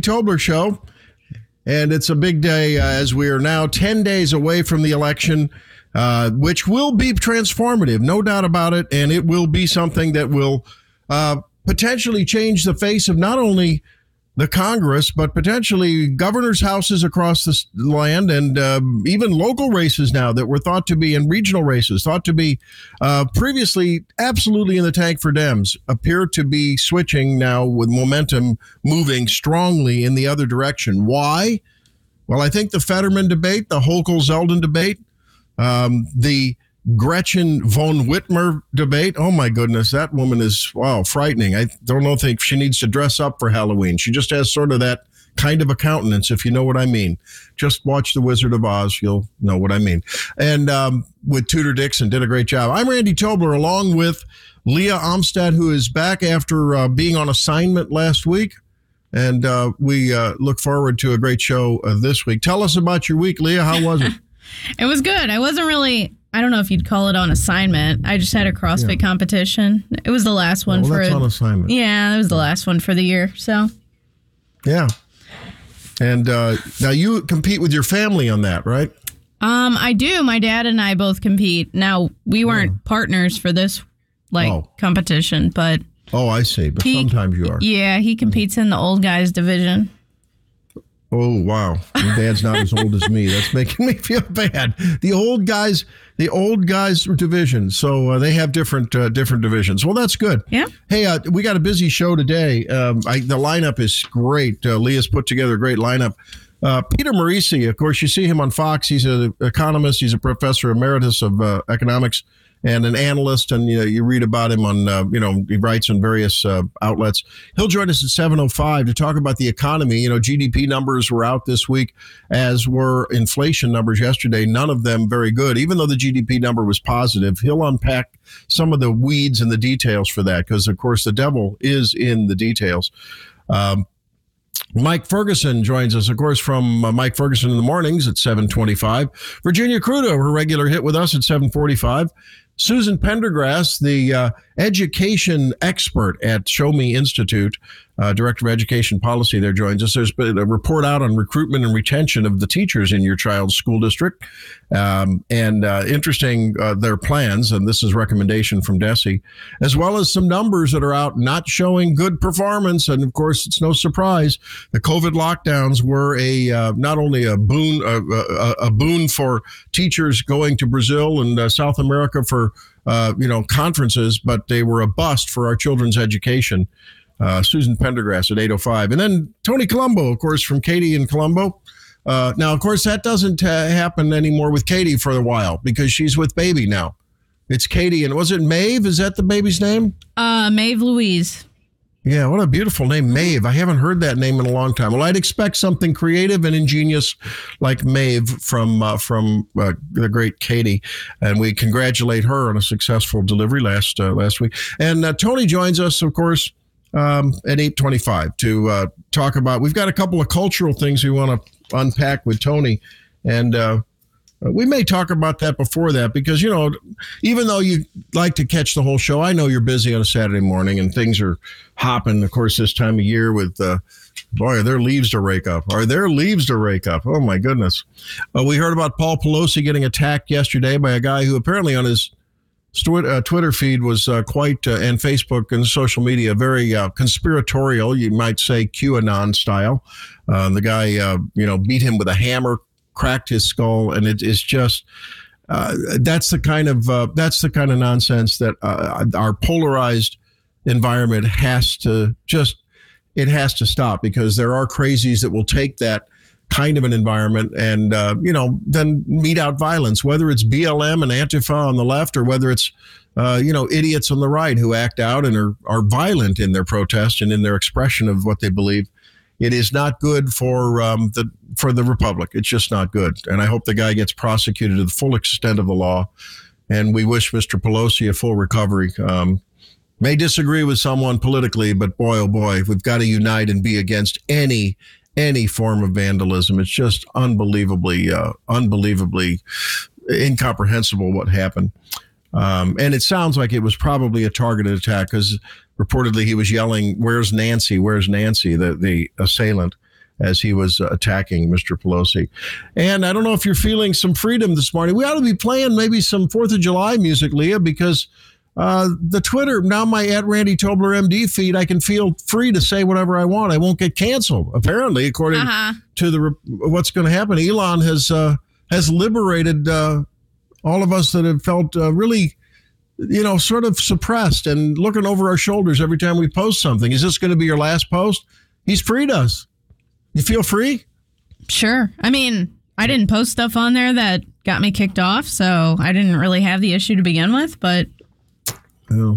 Tobler Show. And it's a big day uh, as we are now 10 days away from the election, uh, which will be transformative, no doubt about it. And it will be something that will uh, potentially change the face of not only the Congress, but potentially governors' houses across the land and um, even local races now that were thought to be, and regional races, thought to be uh, previously absolutely in the tank for Dems, appear to be switching now with momentum moving strongly in the other direction. Why? Well, I think the Fetterman debate, the Hochul Zeldin debate, um, the Gretchen von Whitmer debate. Oh my goodness, that woman is wow frightening. I don't know think she needs to dress up for Halloween. She just has sort of that kind of a countenance, if you know what I mean. Just watch The Wizard of Oz, you'll know what I mean. And um, with Tudor Dixon, did a great job. I'm Randy Tobler, along with Leah Amstad, who is back after uh, being on assignment last week. And uh, we uh, look forward to a great show uh, this week. Tell us about your week, Leah. How was it? It was good. I wasn't really. I don't know if you'd call it on assignment. I just had a CrossFit competition. It was the last one well, for. that's on assignment. yeah, it was the last one for the year. So Yeah. And uh, now you compete with your family on that, right? Um, I do. My dad and I both compete. Now we weren't partners for this like Oh. competition, but Oh, I see. But He- sometimes you are. yeah, he competes in the old guys division. Oh, wow. Your dad's not as old as me. That's making me feel bad. The old guys, the old guys division. So uh, they have different uh, different divisions. Well, that's good. Yeah. Hey, uh, we got a busy show today. Um, I, the lineup is great. Uh, Leah's put together a great lineup. Uh, Peter Morici, of course, you see him on Fox. He's an economist. He's a professor emeritus of uh, economics and an analyst. And you, know, you read about him on, uh, you know, he writes on various uh, outlets. He'll join us at 7.05 to talk about the economy. You know, GDP numbers were out this week, as were inflation numbers yesterday. None of them very good, even though the GDP number was positive. He'll unpack some of the weeds and the details for that because, of course, the devil is in the details. Um, Mike Ferguson joins us, of course, from uh, Mike Ferguson in the mornings at 725. Virginia Crudo, her regular hit with us at 745. Susan Pendergrass, the uh, education expert at Show Me Institute, uh, Director of Education Policy there joins us. There's been a report out on recruitment and retention of the teachers in your child's school district. Um, and uh, interesting, uh, their plans, and this is recommendation from DESE, as well as some numbers that are out not showing good performance. And of course, it's no surprise the COVID lockdowns were a uh, not only a boon a, a, a boon for teachers going to Brazil and uh, South America for uh, you know conferences, but they were a bust for our children's education. Uh, Susan Pendergrass at 805. And then Tony Colombo, of course, from Katie in Colombo. Uh, now, of course, that doesn't happen anymore with Katie for a while because she's with baby now. It's Katie, and was it Maeve? Is that the baby's name? Uh, Maeve Louise. Yeah, what a beautiful name, Maeve. I haven't heard that name in a long time. Well, I'd expect something creative and ingenious like Maeve from uh, from uh, the great Katie, and we congratulate her on a successful delivery last uh, last week. And uh, Tony joins us, of course, um, at eight twenty five to uh, talk about. We've got a couple of cultural things we want to unpack with Tony, and. We may talk about that before that because, you know, even though you like to catch the whole show, I know you're busy on a Saturday morning and things are hopping, of course, this time of year with, uh, boy, are there leaves to rake up? Are there leaves to rake up? Oh, my goodness. Uh, we heard about Paul Pelosi getting attacked yesterday by a guy who apparently on his uh, Twitter feed was uh, quite, uh, and Facebook and social media, very uh, conspiratorial, you might say QAnon style. Uh, the guy, uh, you know, beat him with a hammer, cracked his skull, and it is just. Uh, that's the kind of uh, that's the kind of nonsense that uh, our polarized environment has to just it has to stop because there are crazies that will take that kind of an environment and uh, you know then mete out violence whether it's blm and antifa on the left or whether it's uh, you know idiots on the right who act out and are, are violent in their protest and in their expression of what they believe it is not good for um, the for the republic it's just not good and i hope the guy gets prosecuted to the full extent of the law and we wish mr pelosi a full recovery um, may disagree with someone politically, but boy, oh boy, we've got to unite and be against any any form of vandalism. It's just unbelievably, uh, unbelievably incomprehensible what happened. Um, and it sounds like it was probably a targeted attack because reportedly he was yelling, "Where's Nancy? Where's Nancy?" The the assailant as he was attacking Mr. Pelosi. And I don't know if you're feeling some freedom this morning. We ought to be playing maybe some Fourth of July music, Leah, because uh, the Twitter now my at Randy Tobler MD feed, I can feel free to say whatever I want. I won't get canceled. Apparently, according Uh-huh. to the what's going to happen, Elon has uh, has liberated uh, all of us that have felt uh, really, you know, sort of suppressed and looking over our shoulders every time we post something. Is this going to be your last post? He's freed us. You feel free? Sure. I mean, I didn't post stuff on there that got me kicked off, so I didn't really have the issue to begin with, but Yeah.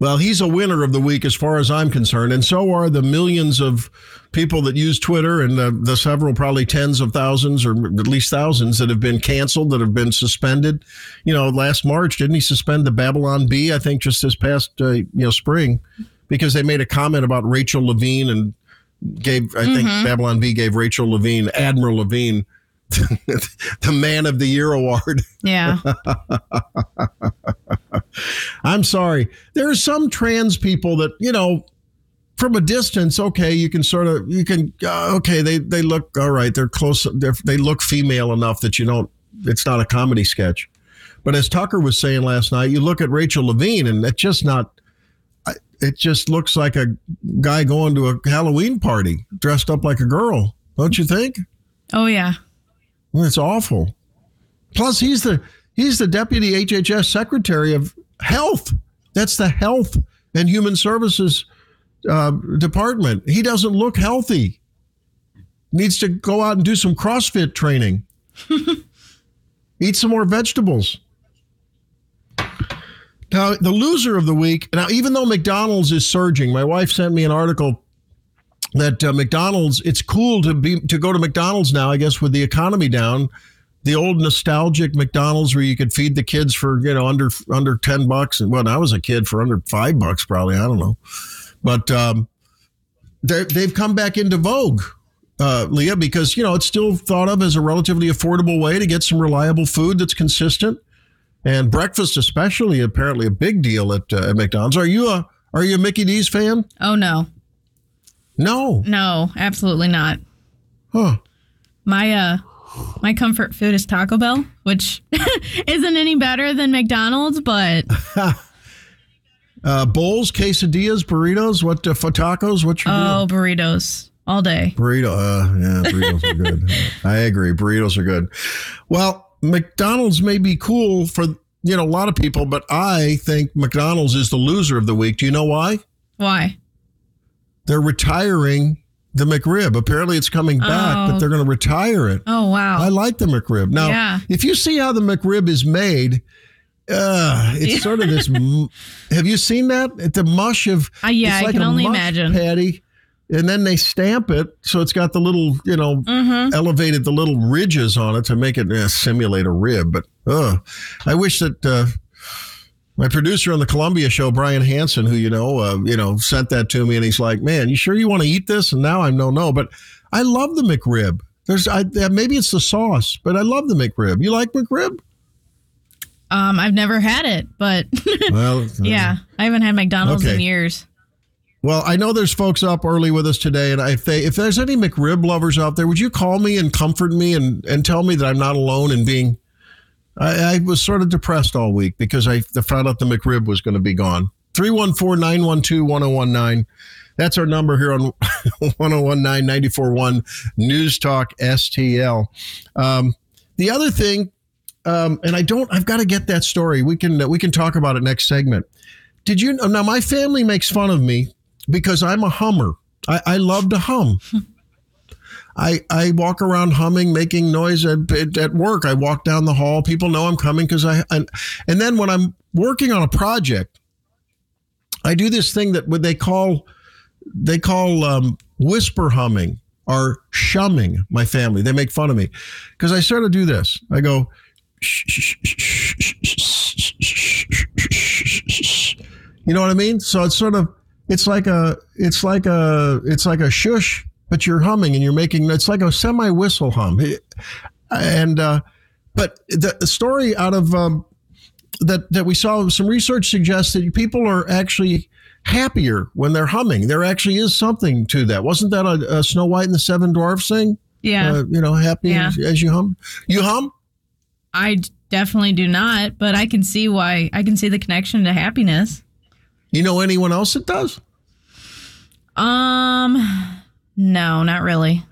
Well, he's a winner of the week as far as I'm concerned, and so are the millions of people that use Twitter and the, the several, probably tens of thousands or at least thousands that have been canceled, that have been suspended. You know, last March, didn't he suspend the Babylon Bee? I think just this past uh, you know spring, because they made a comment about Rachel Levine and gave I think Babylon Bee gave Rachel Levine, Admiral Levine, the Man of the Year award. yeah. I'm sorry. There are some trans people that, you know, from a distance, okay, you can sort of, you can, uh, okay, they, they look, all right, they're close, they're, they look female enough that you don't, it's not a comedy sketch. But as Tucker was saying last night, you look at Rachel Levine and it's just not, it just looks like a guy going to a Halloween party dressed up like a girl, don't you think? Oh yeah. Well, it's awful. Plus, he's the he's the deputy HHS secretary of health. That's the health and human services uh, department. He doesn't look healthy. Needs to go out and do some CrossFit training. Eat some more vegetables. Now, the loser of the week. Now, even though McDonald's is surging, my wife sent me an article that uh, McDonald's. It's cool to be to go to McDonald's now. I guess with the economy down, the old nostalgic McDonald's where you could feed the kids for you know under under ten bucks, and when I was a kid for under five bucks probably. I don't know, but um, they- they've come back into vogue. Uh, Leah, because you know it's still thought of as a relatively affordable way to get some reliable food that's consistent, and breakfast especially apparently a big deal at, uh, at McDonald's. Are you a are you a Mickey D's fan? Oh no. No. No, absolutely not. Huh. My uh my comfort food is Taco Bell, which isn't any better than McDonald's, but Uh, bowls, quesadillas, burritos. What uh, for tacos? What's your deal? oh, burritos all day. Burrito. Uh, yeah, burritos are good. I agree. Burritos are good. Well, McDonald's may be cool for you know a lot of people, but I think McDonald's is the loser of the week. Do you know why? Why? They're retiring the McRib. Apparently, it's coming back, Oh. but they're going to retire it. Oh wow. I like the McRib. Now, Yeah. if you see how the McRib is made, uh, it's sort of this. have you seen that? It's The mush of. Uh, yeah, it's I can only imagine. Patty, and then they stamp it, so it's got the little, you know, Mm-hmm. elevated the little ridges on it to make it uh, simulate a rib. But uh, I wish that. My producer on the Columbia show, Brian Hansen, who you know, uh, you know, sent that to me, and he's like, "Man, you sure you want to eat this?" And now I'm no, no, but I love the McRib. There's, I, maybe it's the sauce, but I love the McRib. You like McRib? Um, I've never had it, but Well, yeah, I haven't had McDonald's Okay. in years. Well, I know there's folks up early with us today, and if they, if there's any McRib lovers out there, would you call me and comfort me and and tell me that I'm not alone in being I, I was sort of depressed all week because I found out the McRib was going to be gone. 314 912 1019. That's our number here on 1019 941 News Talk STL. Um, the other thing, um, and I don't, I've got to get that story. We can, we can talk about it next segment. Did you know now? My family makes fun of me because I'm a hummer. I, I love to hum. I, I walk around humming, making noise at, at work. I walk down the hall. People know I'm coming because I, and, and then when I'm working on a project, I do this thing that what they call they call um, whisper humming or shumming. My family they make fun of me because I sort of do this. I go. You know what I mean? So it's sort of it's like a it's like a it's like a shush, but you're humming and you're making it's like a semi whistle hum. And uh, but the, story out of um, that that we saw some research suggests that people are actually happier when they're humming. There actually is something to that. Wasn't that a, a Snow White and the Seven Dwarfs thing? Yeah. Uh, you know, happy Yeah. as, as you hum. You hum? i definitely do not, but I can see why. I can see the connection to happiness. You know anyone else that does? Um, no, not really.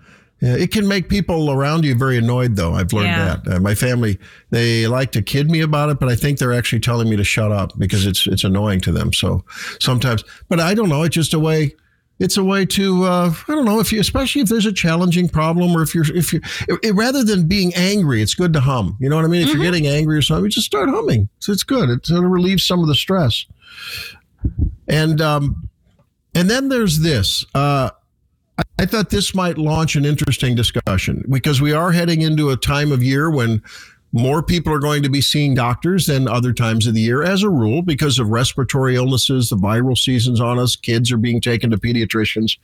Yeah, it can make people around you very annoyed, though. I've learned Yeah. that. Uh, my family they like to kid me about it, but I think they're actually telling me to shut up because it's it's annoying to them. So sometimes, but I don't know. It's just a way. It's a way to uh, I don't know if you, especially if there's a challenging problem or if you're if you rather than being angry, it's good to hum. You know what I mean? If you're getting angry or something, you just start humming. So it's good. It sort of relieves some of the stress. And um, and then there's this. Uh, I thought this might launch an interesting discussion because we are heading into a time of year when more people are going to be seeing doctors than other times of the year, as a rule, because of respiratory illnesses, the viral season's on us, kids are being taken to pediatricians.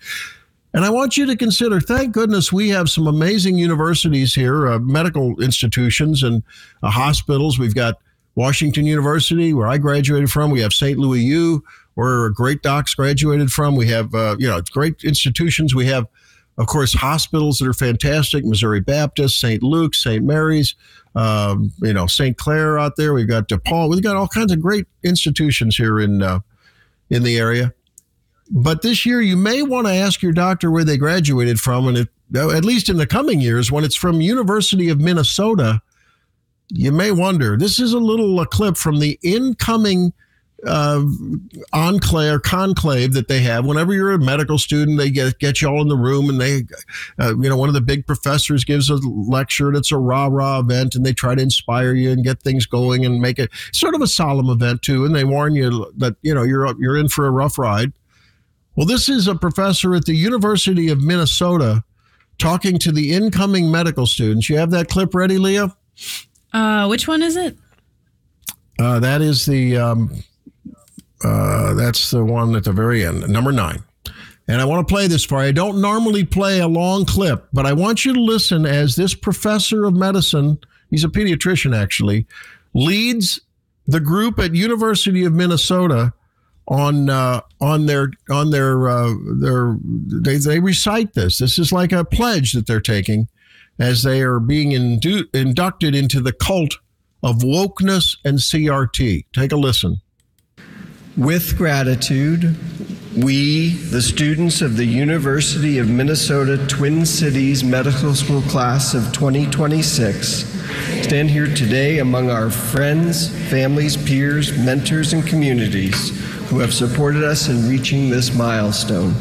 And I want you to consider thank goodness we have some amazing universities here, uh, medical institutions and uh, hospitals. We've got Washington University, where I graduated from. We have St. Louis U, where great docs graduated from. We have, uh, you know, great institutions. We have, of course, hospitals that are fantastic Missouri Baptist, St. Luke's, St. Mary's, um, you know, St. Clair out there. We've got DePaul. We've got all kinds of great institutions here in, uh, in the area. But this year, you may want to ask your doctor where they graduated from, and it, at least in the coming years, when it's from University of Minnesota, you may wonder. This is a little a clip from the incoming uh, enclave conclave that they have. Whenever you're a medical student, they get get you all in the room, and they, uh, you know, one of the big professors gives a lecture, and it's a rah rah event, and they try to inspire you and get things going and make it sort of a solemn event too. And they warn you that you know you're you're in for a rough ride. Well, this is a professor at the University of Minnesota talking to the incoming medical students. You have that clip ready, Leah? Uh, which one is it? Uh, that is the um, uh, that's the one at the very end, number nine. And I want to play this for you. I don't normally play a long clip, but I want you to listen as this professor of medicine, he's a pediatrician actually, leads the group at University of Minnesota on uh, on their on their uh, their they they recite this. This is like a pledge that they're taking as they are being indu- inducted into the cult of wokeness and CRT. Take a listen. With gratitude, we, the students of the University of Minnesota Twin Cities Medical School class of 2026, stand here today among our friends, families, peers, mentors, and communities who have supported us in reaching this milestone.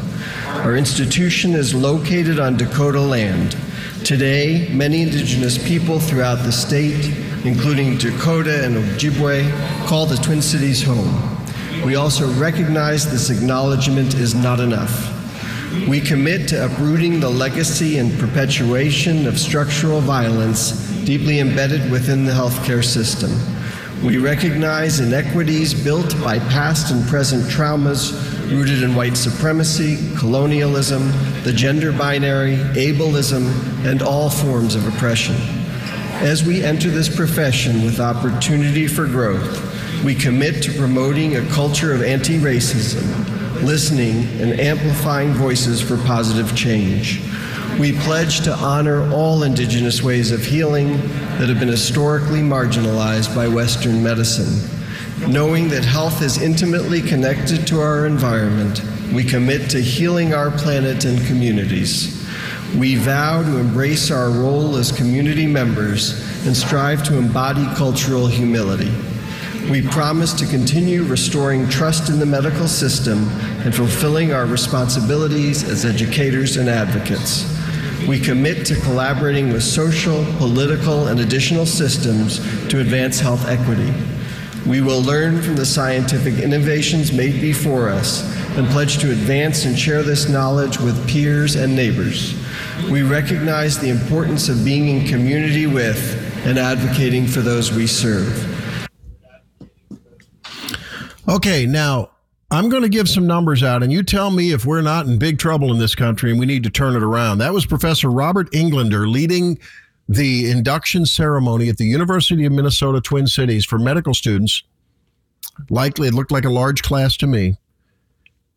Our institution is located on Dakota land. Today, many indigenous people throughout the state, including Dakota and Ojibwe, call the Twin Cities home. We also recognize this acknowledgement is not enough. We commit to uprooting the legacy and perpetuation of structural violence deeply embedded within the healthcare system. We recognize inequities built by past and present traumas rooted in white supremacy, colonialism, the gender binary, ableism, and all forms of oppression. As we enter this profession with opportunity for growth, we commit to promoting a culture of anti racism, listening, and amplifying voices for positive change. We pledge to honor all indigenous ways of healing that have been historically marginalized by Western medicine. Knowing that health is intimately connected to our environment, we commit to healing our planet and communities. We vow to embrace our role as community members and strive to embody cultural humility. We promise to continue restoring trust in the medical system and fulfilling our responsibilities as educators and advocates. We commit to collaborating with social, political, and additional systems to advance health equity. We will learn from the scientific innovations made before us and pledge to advance and share this knowledge with peers and neighbors. We recognize the importance of being in community with and advocating for those we serve. Okay, now I'm going to give some numbers out, and you tell me if we're not in big trouble in this country and we need to turn it around. That was Professor Robert Englander leading the induction ceremony at the University of Minnesota Twin Cities for medical students. Likely, it looked like a large class to me.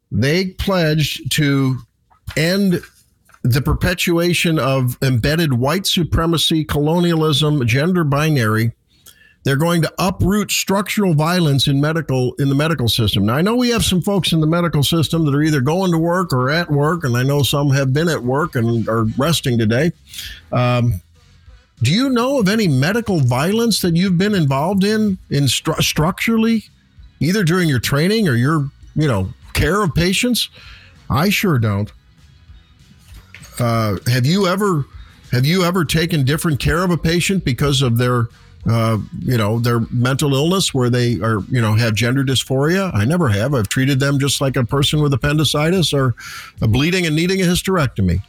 They pledged to end the perpetuation of embedded white supremacy, colonialism, gender binary. They're going to uproot structural violence in medical in the medical system. Now I know we have some folks in the medical system that are either going to work or at work, and I know some have been at work and are resting today. Um, do you know of any medical violence that you've been involved in, in stru- structurally, either during your training or your, you know, care of patients? I sure don't. Uh, have you ever, have you ever taken different care of a patient because of their, uh, you know, their mental illness, where they are, you know, have gender dysphoria? I never have. I've treated them just like a person with appendicitis or a bleeding and needing a hysterectomy.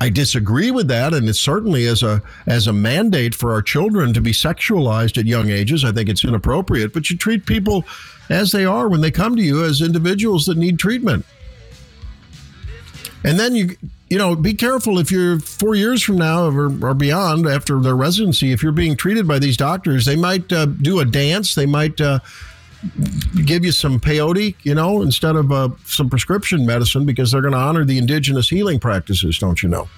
I disagree with that, and it's certainly as a as a mandate for our children to be sexualized at young ages. I think it's inappropriate. But you treat people as they are when they come to you as individuals that need treatment. And then you you know be careful if you're four years from now or, or beyond after their residency. If you're being treated by these doctors, they might uh, do a dance. They might. Uh, give you some peyote, you know, instead of uh, some prescription medicine because they're going to honor the indigenous healing practices, don't you know?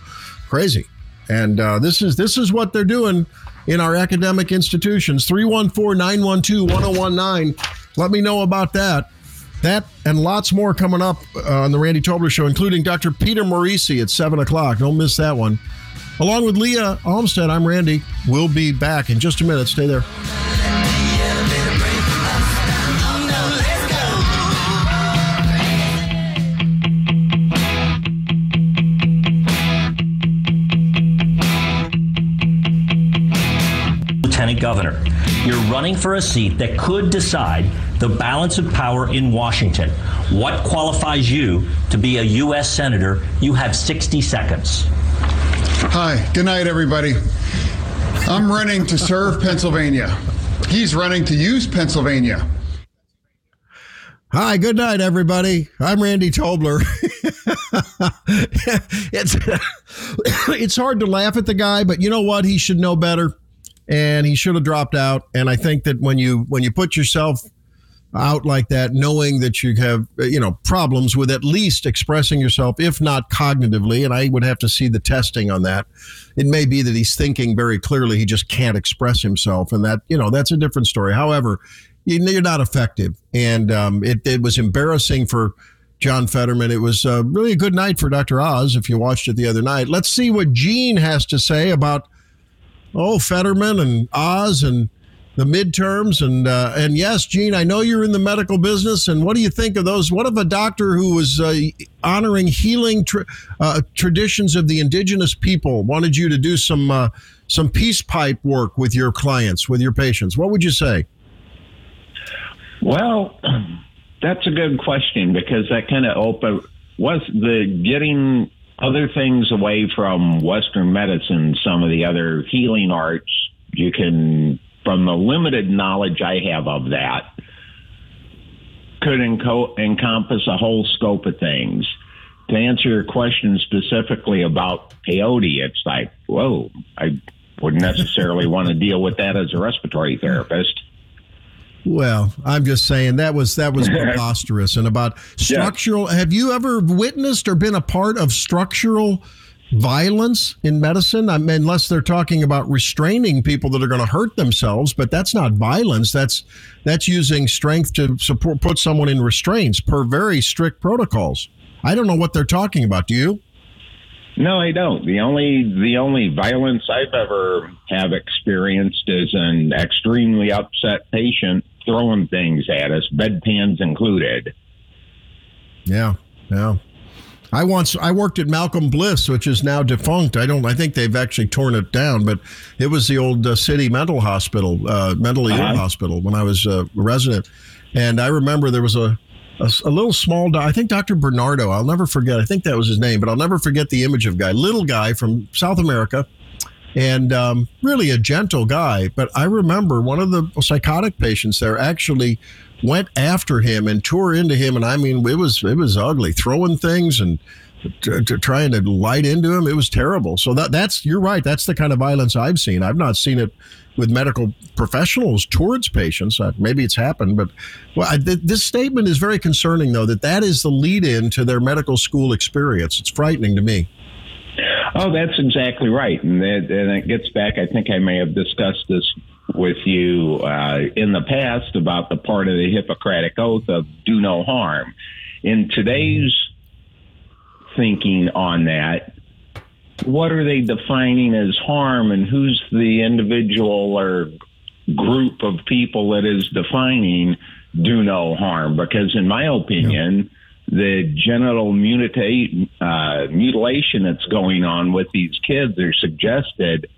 Crazy. And uh, this is this is what they're doing in our academic institutions. 314-912-1019. Let me know about that. That and lots more coming up uh, on the Randy Tobler Show, including Dr. Peter Morici at 7 o'clock. Don't miss that one. Along with Leah Olmstead, I'm Randy. We'll be back in just a minute. Stay there. Lieutenant Governor. You're running for a seat that could decide the balance of power in Washington. What qualifies you to be a U.S. Senator? You have 60 seconds. Hi, good night, everybody. I'm running to serve Pennsylvania. He's running to use Pennsylvania. Hi, good night, everybody. I'm Randy Tobler. it's it's hard to laugh at the guy, but you know what? He should know better, and he should have dropped out. And I think that when you when you put yourself out like that, knowing that you have you know problems with at least expressing yourself, if not cognitively, and I would have to see the testing on that. It may be that he's thinking very clearly, he just can't express himself, and that you know that's a different story. However, you- you're not effective, and um, it, it was embarrassing for John Fetterman. It was uh, really a good night for Dr. Oz. If you watched it the other night, let's see what Gene has to say about oh Fetterman and Oz and the midterms and uh, and yes, Gene, I know you're in the medical business. And what do you think of those? What of a doctor who was uh, honoring healing tr- uh, traditions of the indigenous people wanted you to do some uh, some peace pipe work with your clients, with your patients? What would you say? Well, that's a good question because that kind of open was the getting other things away from Western medicine, some of the other healing arts. You can, from the limited knowledge I have of that, could enco- encompass a whole scope of things. To answer your question specifically about peyote, it's like, whoa, I wouldn't necessarily want to deal with that as a respiratory therapist. Well, I'm just saying that was that was preposterous. And about structural, have you ever witnessed or been a part of structural violence in medicine? I mean, unless they're talking about restraining people that are going to hurt themselves, but that's not violence. That's that's using strength to support put someone in restraints per very strict protocols. I don't know what they're talking about. Do you? No, I don't. The only the only violence I've ever have experienced is an extremely upset patient throwing things at us, bedpans included. Yeah, yeah. I once I worked at Malcolm Bliss, which is now defunct. I don't. I think they've actually torn it down, but it was the old uh, city mental hospital, uh, mentally ill Uh-huh. hospital when I was uh, a resident. And I remember there was a a little small. doc- I think Dr. Bernardo. I'll never forget. I think that was his name, but I'll never forget the image of guy, little guy from South America, and um, really a gentle guy. But I remember one of the psychotic patients there actually went after him and tore into him, and I mean it was it was ugly, throwing things and t- t- trying to light into him. It was terrible. So that that's you're right. That's the kind of violence I've seen. I've not seen it with medical professionals towards patients. Uh, maybe it's happened, but well, I, th- this statement is very concerning, though. That that is the lead-in to their medical school experience. It's frightening to me. Oh, that's exactly right, and that, and it gets back. I think I may have discussed this with you uh, in the past about the part of the Hippocratic Oath of "do no harm." In today's thinking on that, what are they defining as harm, and who's the individual or group of people that is defining "do no harm"? Because, in my opinion. The genital mutilate, uh, mutilation that's going on with these kids are suggested.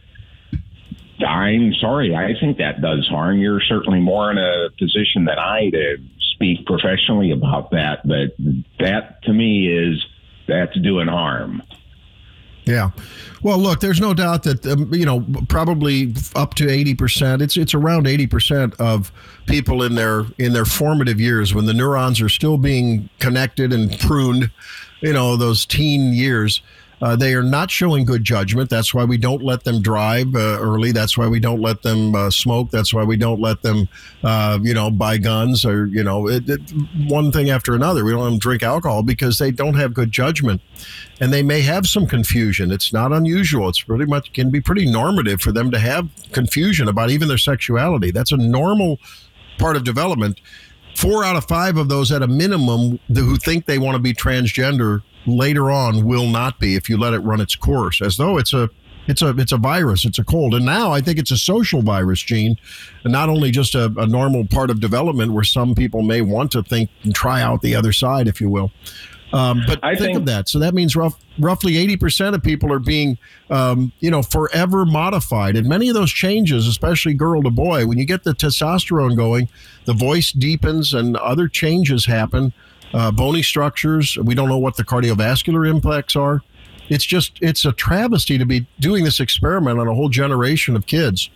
I'm sorry, I think that does harm. You're certainly more in a position than I to speak professionally about that, but that to me is that's doing harm. Yeah. Well, look, there's no doubt that um, you know probably up to 80%. It's it's around 80% of people in their in their formative years when the neurons are still being connected and pruned, you know, those teen years. Uh, they are not showing good judgment. That's why we don't let them drive uh, early. That's why we don't let them uh, smoke. That's why we don't let them, uh, you know, buy guns or you know, it, it, one thing after another. We don't let them drink alcohol because they don't have good judgment, and they may have some confusion. It's not unusual. It's pretty much can be pretty normative for them to have confusion about even their sexuality. That's a normal part of development. Four out of five of those, at a minimum, who think they want to be transgender later on will not be if you let it run its course, as though it's a it's a it's a virus, it's a cold, and now I think it's a social virus, Gene, and not only just a, a normal part of development where some people may want to think and try out the other side, if you will. Um, but I think, think- of that. So that means rough, roughly 80% of people are being, um, you know, forever modified. And many of those changes, especially girl to boy, when you get the testosterone going, the voice deepens and other changes happen. Uh, bony structures. We don't know what the cardiovascular impacts are. It's just, it's a travesty to be doing this experiment on a whole generation of kids.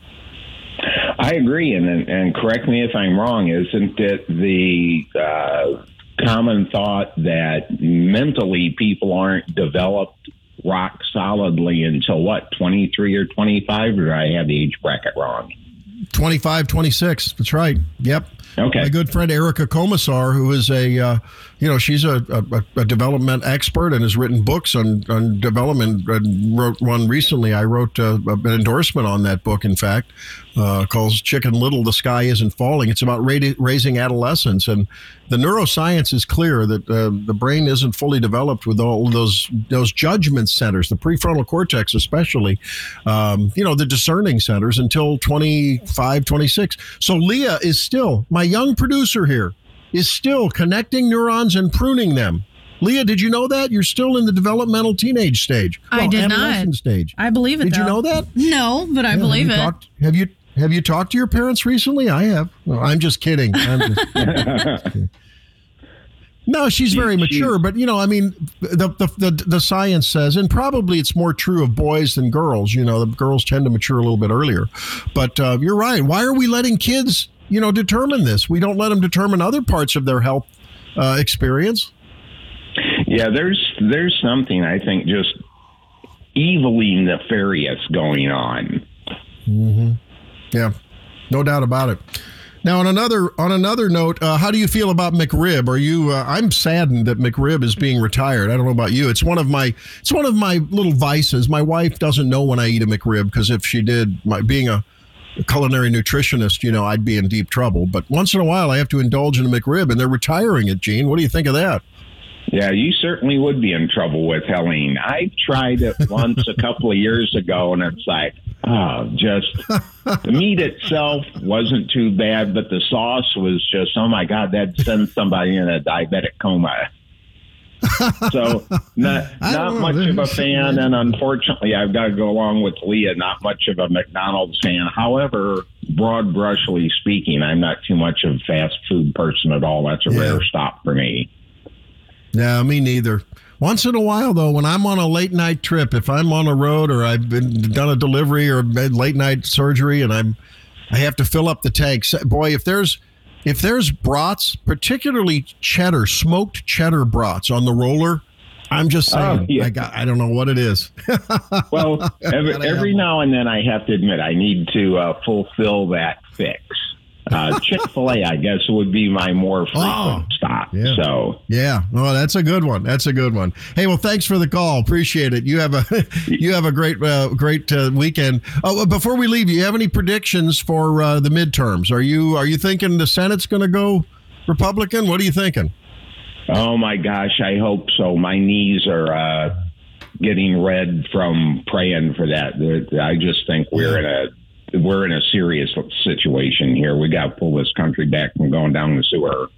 I agree, and and correct me if I'm wrong. Isn't it the uh, common thought that mentally people aren't developed rock solidly until what 23 or 25? Or I have the age bracket wrong? 25, 26. That's right. Yep. Okay. My good friend Erica Komisar, who is a, uh, you know, she's a, a, a development expert and has written books on, on development. And wrote one recently. I wrote uh, an endorsement on that book, in fact, uh, called Chicken Little, The Sky Isn't Falling. It's about ra- raising adolescents. And the neuroscience is clear that uh, the brain isn't fully developed with all those, those judgment centers, the prefrontal cortex, especially, um, you know, the discerning centers until 25, 26. So Leah is still, my young producer here, is still connecting neurons and pruning them. Leah, did you know that? You're still in the developmental teenage stage. I did not. stage. I believe it. Did you know that? No, but I Yeah, believe have it. Talked, have you have you talked to your parents recently? I have. Well, I'm just kidding. I'm just, no, she's very mature, but you know, I mean, the, the the the science says, and probably it's more true of boys than girls. You know, the girls tend to mature a little bit earlier. But uh, you're right. Why are we letting kids, you know, determine this? We don't let them determine other parts of their health uh, experience. Yeah, there's there's something I think just evilly nefarious going on. Yeah, no doubt about it. Now, on another on another note, uh, how do you feel about McRib? Are you? Uh, I'm saddened that McRib is being retired. I don't know about you. It's one of my it's one of my little vices. My wife doesn't know when I eat a McRib because if she did, my being a culinary nutritionist, you know, I'd be in deep trouble. But once in a while, I have to indulge in a McRib, and they're retiring it. Gene, what do you think of that? Yeah, you certainly would be in trouble with Helene. I tried it once a couple of years ago, and it's like, oh, just the meat itself wasn't too bad, but the sauce was just, oh my God, that'd send somebody in a diabetic coma. So not not know. much of a fan, and unfortunately, I've got to go along with Leah. Not much of a McDonald's fan. However, broad brushly speaking, I'm not too much of a fast food person at all. That's a Yeah. rare stop for me. No, me neither. Once in a while, though, when I'm on a late night trip, if I'm on a road or I've been done a delivery or late night surgery, and I'm I have to fill up the tanks. Boy, if there's if there's brats, particularly cheddar, smoked cheddar brats on the roller, I'm just saying, Oh, yeah. I got I don't know what it is. Well, every, every now and then I have to admit I need to uh, fulfill that fix. Uh, Chick Fil A, I guess, would be my more frequent Oh, stop. yeah. So Yeah, well, that's a good one. That's a good one. Hey, well, thanks for the call. Appreciate it. You have a you have a great uh, great uh, weekend. Oh, before we leave, you have any predictions for uh, the midterms? Are you are you thinking the Senate's going to go Republican? What are you thinking? Oh my gosh, I hope so. My knees are uh, getting red from praying for that. I just think we're in a we're in a serious situation here. We got to pull this country back from going down the sewer.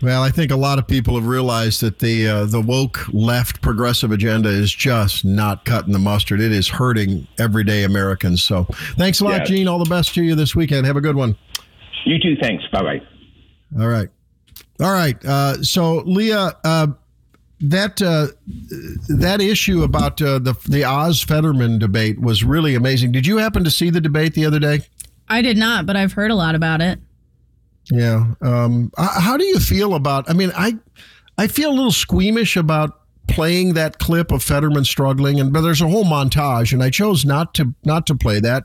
Well, I think a lot of people have realized that the uh, the woke left progressive agenda is just not cutting the mustard. It is hurting everyday Americans. So, thanks a lot, Yes. Gene. All the best to you this weekend. Have a good one. You too. Thanks. Bye bye. All right. All right. Uh, so, Leah, uh, that uh, that issue about uh, the the Oz Fetterman debate was really amazing. Did you happen to see the debate the other day? I did not, but I've heard a lot about it. Yeah. Um, how do you feel about? I mean, I I feel a little squeamish about playing that clip of Fetterman struggling, and but there's a whole montage, and I chose not to not to play that.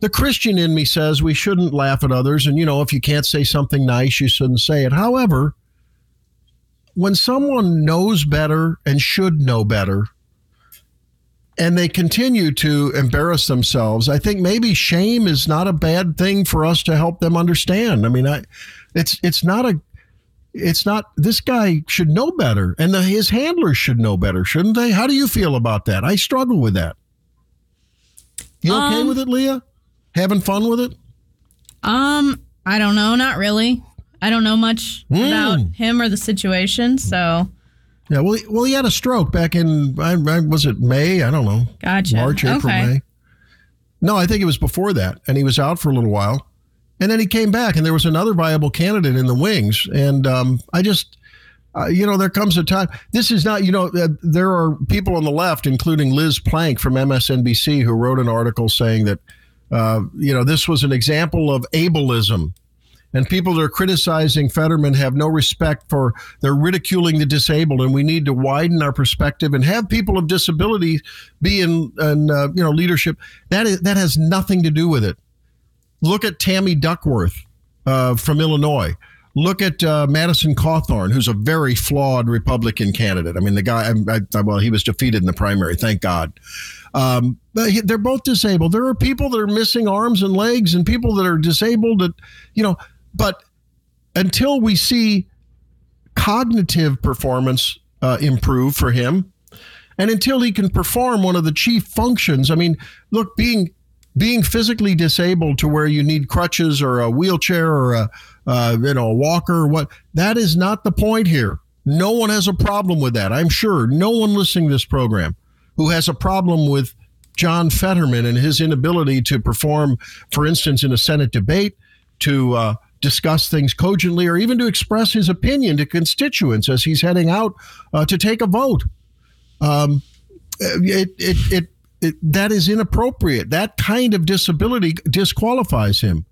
The Christian in me says we shouldn't laugh at others, and you know, if you can't say something nice, you shouldn't say it. However, when someone knows better and should know better, and they continue to embarrass themselves, I think maybe shame is not a bad thing for us to help them understand. I mean, I, it's it's not a, it's not. This guy should know better, and the, his handlers should know better, shouldn't they? How do you feel about that? I struggle with that. You okay Um, with it, Leah? Having fun with it? Um, I don't know, not really. I don't know much Hmm. about him or the situation, so Yeah. Well, he, well, he had a stroke back in. I, I, was it May? I don't know. gotcha. March, April, okay. May. No, I think it was before that, and he was out for a little while, and then he came back, and there was another viable candidate in the wings, and um, I just, uh, you know, there comes a time. This is not, you know, uh, there are people on the left, including Liz Plank from MSNBC, who wrote an article saying that, uh, you know, this was an example of ableism. And people that are criticizing Fetterman have no respect for, they're ridiculing the disabled. And we need to widen our perspective and have people of disability be in, in uh, you know, leadership. That is, that has nothing to do with it. Look at Tammy Duckworth uh, from Illinois. Look at uh, Madison Cawthorn, who's a very flawed Republican candidate. I mean, the guy, I, I, well, he was defeated in the primary, thank God. Um, they're both disabled. There are people that are missing arms and legs, and people that are disabled. That you know, but until we see cognitive performance uh, improve for him, and until he can perform one of the chief functions, I mean, look, being being physically disabled to where you need crutches or a wheelchair or a uh, you know a walker or what that is not the point here. No one has a problem with that. I'm sure no one listening to this program who has a problem with John Fetterman and his inability to perform, for instance, in a Senate debate, to uh, discuss things cogently, or even to express his opinion to constituents as he's heading out uh, to take a vote. Um, it, it, it, it, that is inappropriate. That kind of disability disqualifies him.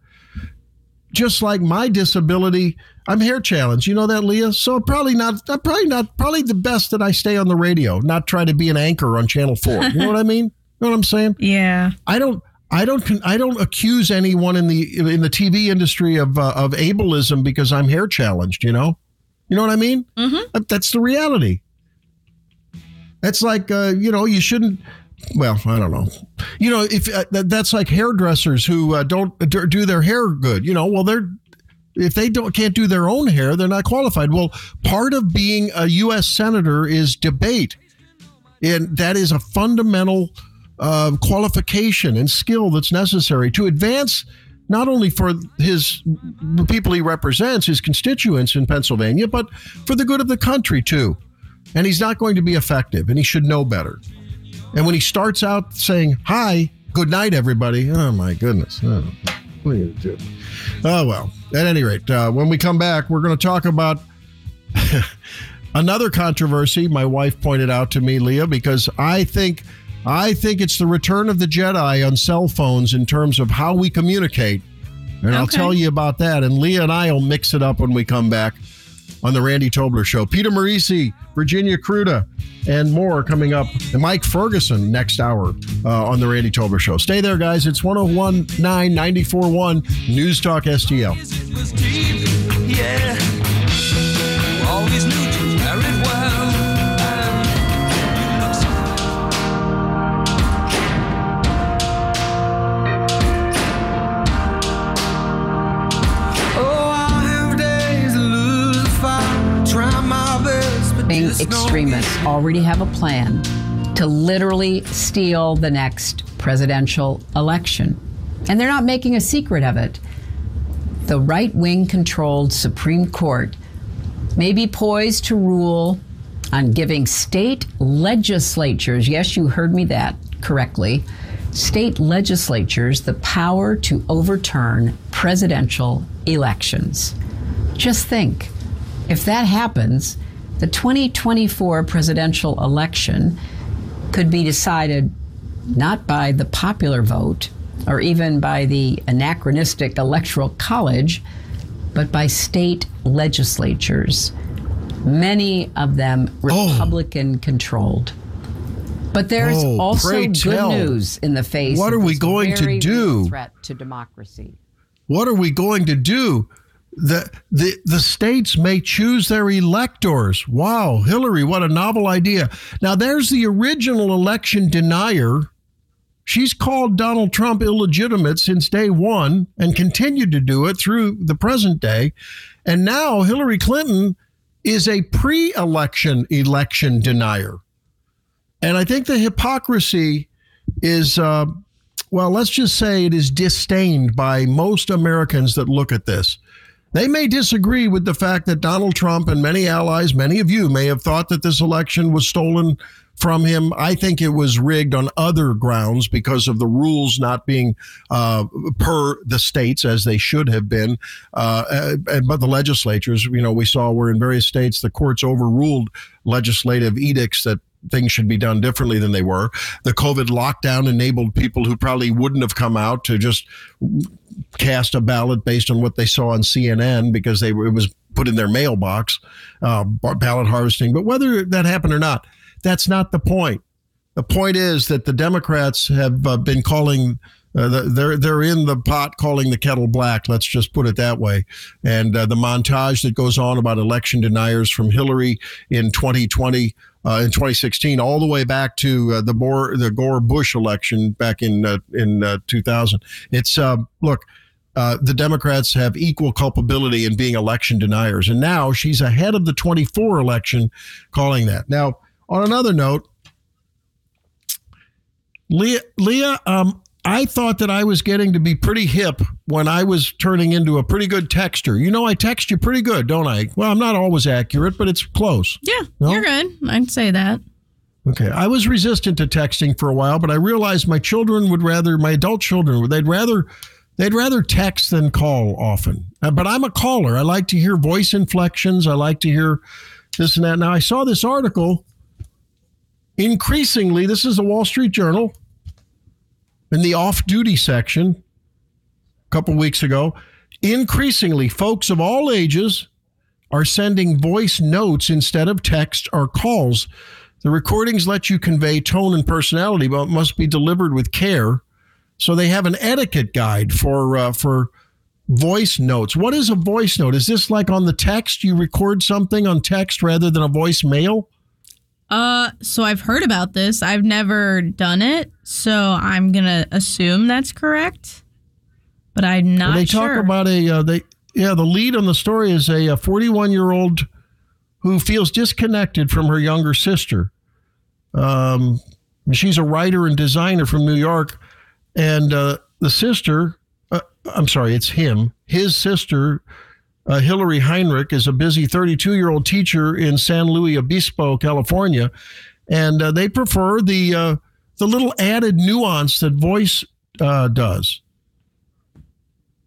Just like my disability, I'm hair challenged. You know that, Leah. So probably not. Probably not. Probably the best that I stay on the radio, not try to be an anchor on Channel Four. You know what I mean? You know what I'm saying? Yeah. I don't I don't I don't accuse anyone in the in the TV industry of uh, of ableism because I'm hair challenged. You know, you know what I mean? Mm-hmm. That's the reality. That's like uh, you know you shouldn't. Well, I don't know. You know, if uh, that- that's like hairdressers who uh, don't d- do their hair good. You know, well they're if they don't can't do their own hair, they're not qualified. Well, part of being a U.S. senator is debate, and that is a fundamental uh, qualification and skill that's necessary to advance not only for his the people he represents, his constituents in Pennsylvania, but for the good of the country too. And he's not going to be effective, and he should know better. And when he starts out saying "Hi, good night, everybody," oh my goodness, oh? Oh well. At any rate, uh, when we come back, we're going to talk about another controversy. My wife pointed out to me, Leah, because I think I think it's the return of the Jedi on cell phones in terms of how we communicate, and I'll tell you about that. And Leah and I will mix it up when we come back on the Randy Tobler Show. Peter Morici, Virginia Kruta, and more coming up. And Mike Ferguson next hour uh, on the Randy Tobler Show. Stay there, guys. It's 1019 941 News Talk STL. Extremists already have a plan to literally steal the next presidential election. And they're not making a secret of it. The right wing controlled Supreme Court may be poised to rule on giving state legislatures, yes, you heard me that correctly, state legislatures the power to overturn presidential elections. Just think if that happens, the 2024 presidential election could be decided not by the popular vote or even by the anachronistic electoral college, but by state legislatures, many of them oh. Republican controlled. But there's Oh, also good tell. news in the face. What of are we going to do? Threat to democracy. What are we going to do? The, the the states may choose their electors. Wow, Hillary, what a novel idea. Now there's the original election denier. She's called Donald Trump illegitimate since day one and continued to do it through the present day. And now Hillary Clinton is a pre election election denier. And I think the hypocrisy is, uh, well, let's just say it is disdained by most Americans that look at this. They may disagree with the fact that Donald Trump and many allies, many of you may have thought that this election was stolen from him. I think it was rigged on other grounds because of the rules not being uh, per the states as they should have been. Uh, uh, but the legislatures, you know, we saw where in various states the courts overruled legislative edicts that things should be done differently than they were. The COVID lockdown enabled people who probably wouldn't have come out to just cast a ballot based on what they saw on CNN because they it was put in their mailbox, uh, ballot harvesting. But whether that happened or not, that's not the point. The point is that the Democrats have uh, been calling. Uh, they're they're in the pot calling the kettle black. Let's just put it that way. And uh, the montage that goes on about election deniers from Hillary in 2020, uh, in 2016, all the way back to uh, the Gore the Gore Bush election back in uh, in uh, 2000. It's uh, look. Uh, the Democrats have equal culpability in being election deniers. And now she's ahead of the 24 election calling that. Now, on another note, Leah, Leah um, I thought that I was getting to be pretty hip when I was turning into a pretty good texter. You know, I text you pretty good, don't I? Well, I'm not always accurate, but it's close. Yeah, No? you're good. I'd say that. Okay. I was resistant to texting for a while, but I realized my children would rather, my adult children, they'd rather, they'd rather text than call often. Uh, But I'm a caller. I like to hear voice inflections. I like to hear this and that. Now, I saw this article. Increasingly, this is the Wall Street Journal in the off duty section a couple weeks ago. Increasingly, folks of all ages are sending voice notes instead of text or calls. The recordings let you convey tone and personality, but must be delivered with care. So they have an etiquette guide for uh, for voice notes. What is a voice note? Is this like on the text? You record something on text rather than a voicemail? Uh, so I've heard about this. I've never done it, so I'm gonna assume that's correct. But I'm not Well, they sure. talk about a uh, they yeah the lead on the story is a 41 year old who feels disconnected from her younger sister. Um, she's a writer and designer from New York, and uh, the sister, uh, I'm sorry, it's him. His sister, uh, Hillary Heinrich, is a busy 32 year old teacher in San Luis Obispo, California, and uh, they prefer the uh, the little added nuance that voice uh, does.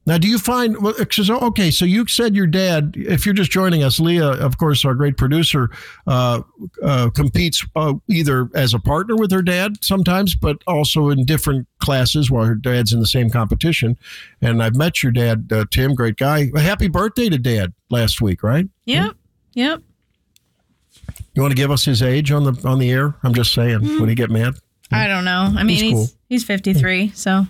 Now, do you find well, okay? So you said your dad. If you're just joining us, Leah, of course, our great producer, uh, uh, competes uh, either as a partner with her dad sometimes, but also in different classes while her dad's in the same competition. And I've met your dad, uh, Tim, great guy. Happy birthday to dad last week, right? Yep. Yep. You want to give us his age on the on the air? I'm just saying. Would he get mad? I don't know. I mean, He's he's cool. he's, 53, so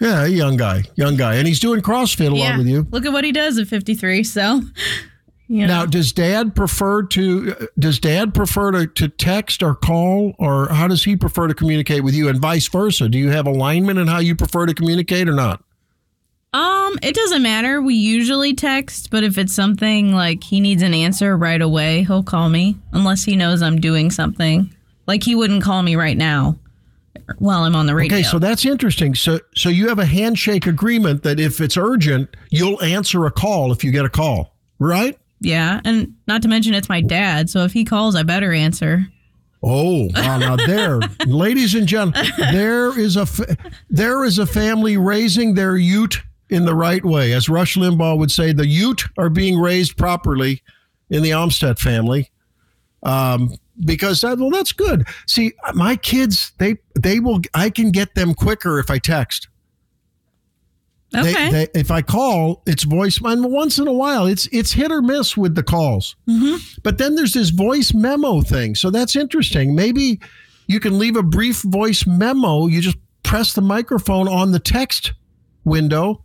Yeah, a young guy, young guy, and he's doing CrossFit along yeah. with you. Look at what he does at 53. So, you know. Now, does Dad prefer to does Dad prefer to, to text or call, or how does he prefer to communicate with you, and vice versa? Do you have alignment in how you prefer to communicate or not? Um, it doesn't matter. We usually text, but if it's something like he needs an answer right away, he'll call me unless he knows I'm doing something. Like he wouldn't call me right now while I'm on the radio. Okay, so that's interesting. So so you have a handshake agreement that if it's urgent, you'll answer a call if you get a call, right? yeah, and not to mention it's my dad, so if he calls, I better answer. Oh, wow, now there, ladies and gentlemen, there is a fa- there is a family raising their Ute in the right way, as Rush Limbaugh would say. The Ute are being raised properly in the Olmsted family, um, because that, well, that's good. See, my kids, they they will. I can get them quicker if I text. Okay. they- if I call, it's voice. And once in a while, it's it's hit or miss with the calls. Mm-hmm. But then there's this voice memo thing. So that's interesting. Maybe you can leave a brief voice memo. You just press the microphone on the text window,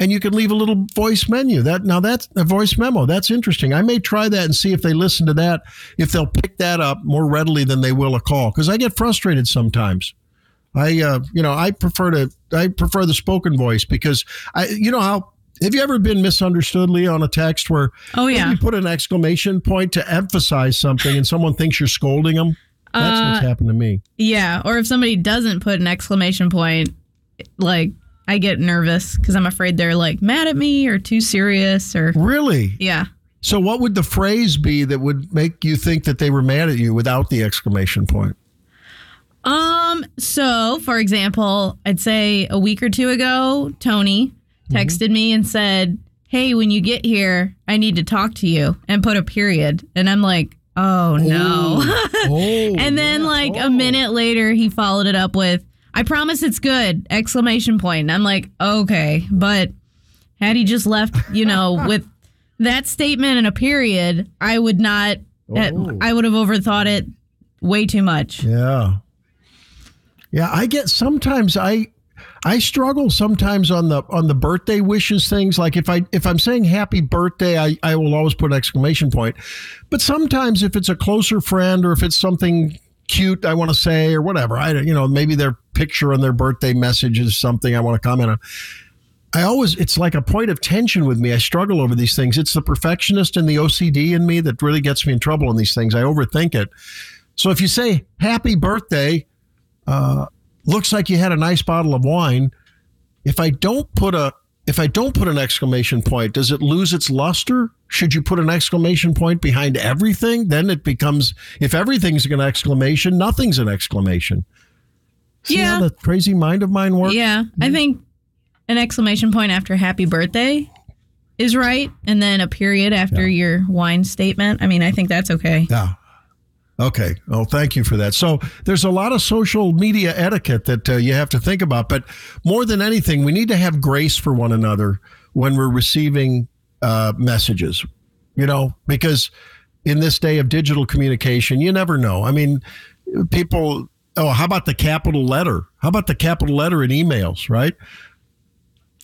and you can leave a little voice menu. That now that's a voice memo. That's interesting. I may try that and see if they listen to that. If they'll pick that up more readily than they will a call, because I get frustrated sometimes. I, uh, you know, I prefer to, I prefer the spoken voice because I, you know how, have you ever been misunderstood, Leah, on a text where Oh, yeah. you put an exclamation point to emphasize something and someone thinks you're scolding them? That's Uh, what's happened to me. Yeah, or if somebody doesn't put an exclamation point, like I get nervous because I'm afraid they're like mad at me or too serious or Really? yeah. So, what would the phrase be that would make you think that they were mad at you without the exclamation point? Um, so for example, I'd say a week or two ago, Tony texted me and said, Hey, when you get here, I need to talk to you and put a period. And I'm like, Oh no. Oh, and then like a minute later he followed it up with, I promise it's good! Exclamation point. And I'm like, okay. But had he just left, you know, with that statement and a period, I would not eh, oh. I would have overthought it way too much. Yeah. Yeah, I get sometimes I I struggle sometimes on the on the birthday wishes things. Like if I if I'm saying happy birthday, I, I will always put an exclamation point. But sometimes if it's a closer friend or if it's something cute I want to say or whatever, I don't- you know, maybe their picture on their birthday message is something I want to comment on. I always it's like a point of tension with me. I struggle over these things. It's the perfectionist and the OCD in me that really gets me in trouble in these things. I overthink it. So if you say happy birthday, uh, looks like you had a nice bottle of wine. If I don't put a if I don't put an exclamation point, does it lose its luster? Should you put an exclamation point behind everything? Then it becomes if everything's an exclamation, nothing's an exclamation. See Yeah. the crazy mind of mine works? Yeah, I think an exclamation point after happy birthday is right. And then a period after your wine statement. I mean, I think that's okay. Yeah. Okay. Well, thank you for that. So there's a lot of social media etiquette that uh, you have to think about, but more than anything, we need to have grace for one another when we're receiving uh, messages. You know, because in this day of digital communication, you never know. I mean, people oh, how about the capital letter? How about the capital letter in emails? Right?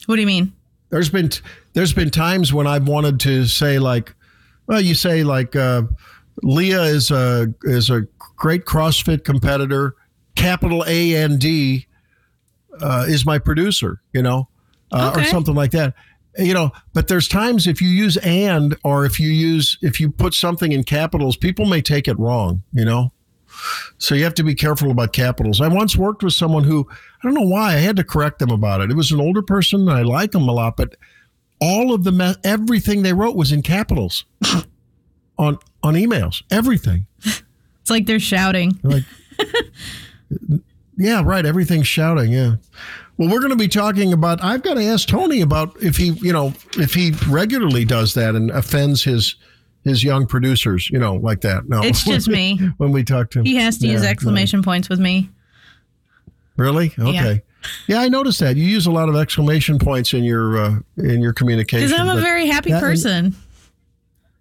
What do you mean? There's been there's been times when I've wanted to say like, well, you say like, uh, Leah is a is a great CrossFit competitor. Capital A A N D uh, is my producer. You know, uh, or something like that. You know, but there's times if you use and or if you use if you put something in capitals, people may take it wrong. You know. So you have to be careful about capitals. I once worked with someone who I don't know why I had to correct them about it. It was an older person. And I like them a lot, but all of the me- everything they wrote was in capitals on on emails. Everything. It's like they're shouting. Like, yeah, right. Everything's shouting. Yeah. Well, we're going to be talking about. I've got to ask Tony about if he, you know, if he regularly does that and offends his his young producers, you know, like that. No, It's just me. when we talk to him. He has to Yeah, use no. exclamation points with me. Really? Okay. Yeah. I noticed that you use a lot of exclamation points in your uh, in your communication. Because I'm a very happy that- person.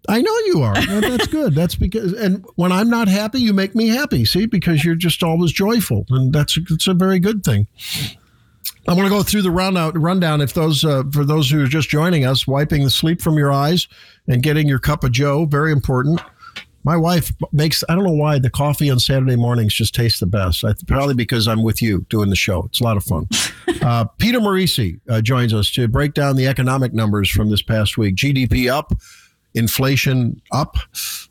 I know you are. That's good. That's because, and when I'm not happy, you make me happy. See, because you're just always joyful, and that's it's a very good thing. I want to go through the rundown. Rundown. If those uh, for those who are just joining us, wiping the sleep from your eyes and getting your cup of Joe, very important. My wife makes. I don't know why the coffee on Saturday mornings just tastes the best. I, probably because I'm with you doing the show. It's a lot of fun. Uh, Peter Morici uh, joins us to break down the economic numbers from this past week. GDP up, inflation up,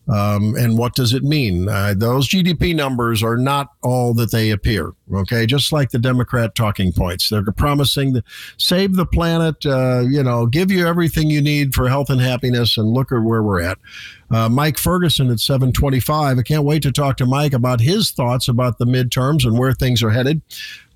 um, and what does it mean? Uh, those GDP numbers are not all that they appear. Okay, just like the Democrat talking points, they're promising to save the planet, uh, you know, give you everything you need for health and happiness, and look at where we're at. Uh, Mike Ferguson at 725. I can't wait to talk to Mike about his thoughts about the midterms and where things are headed.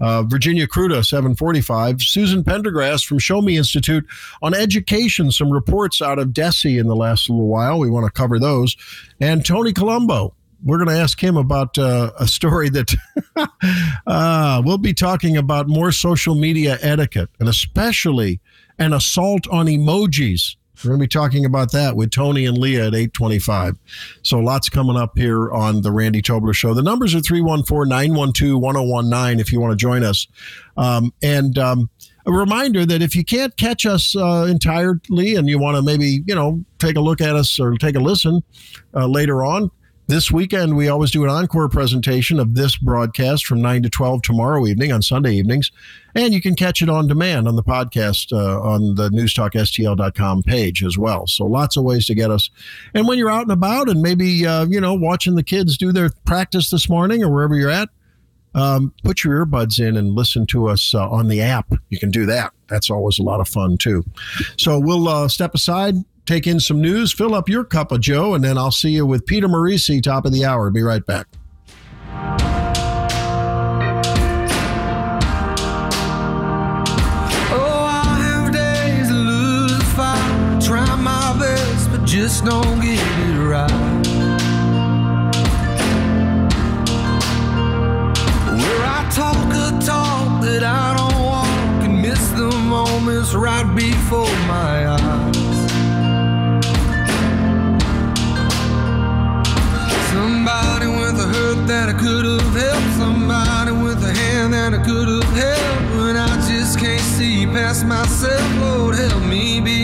Uh, Virginia Kruta, 745. Susan Pendergrass from Show Me Institute on education, some reports out of DESE in the last little while. We want to cover those. And Tony Colombo. We're going to ask him about uh, a story that uh, we'll be talking about more social media etiquette and especially an assault on emojis. We're going to be talking about that with Tony and Leah at 825. So lots coming up here on the Randy Tobler Show. The numbers are 314-912-1019 if you want to join us. Um, and um, a reminder that if you can't catch us uh, entirely and you want to maybe, you know, take a look at us or take a listen uh, later on, this weekend, we always do an encore presentation of this broadcast from 9 to 12 tomorrow evening on Sunday evenings. And you can catch it on demand on the podcast uh, on the newstalkstl.com page as well. So lots of ways to get us. And when you're out and about and maybe, uh, you know, watching the kids do their practice this morning or wherever you're at, um, put your earbuds in and listen to us uh, on the app. You can do that. That's always a lot of fun, too. So we'll uh, step aside, take in some news, fill up your cup of Joe, and then I'll see you with Peter Morici, top of the hour. Be right back. Oh, I have days to lose the fight. Try my best, but just don't get it right. Where I talk a talk that I don't walk and miss the moments right before my eyes. hurt that I could have helped somebody with a hand that I could have held, but I just can't see past myself. Lord, help me be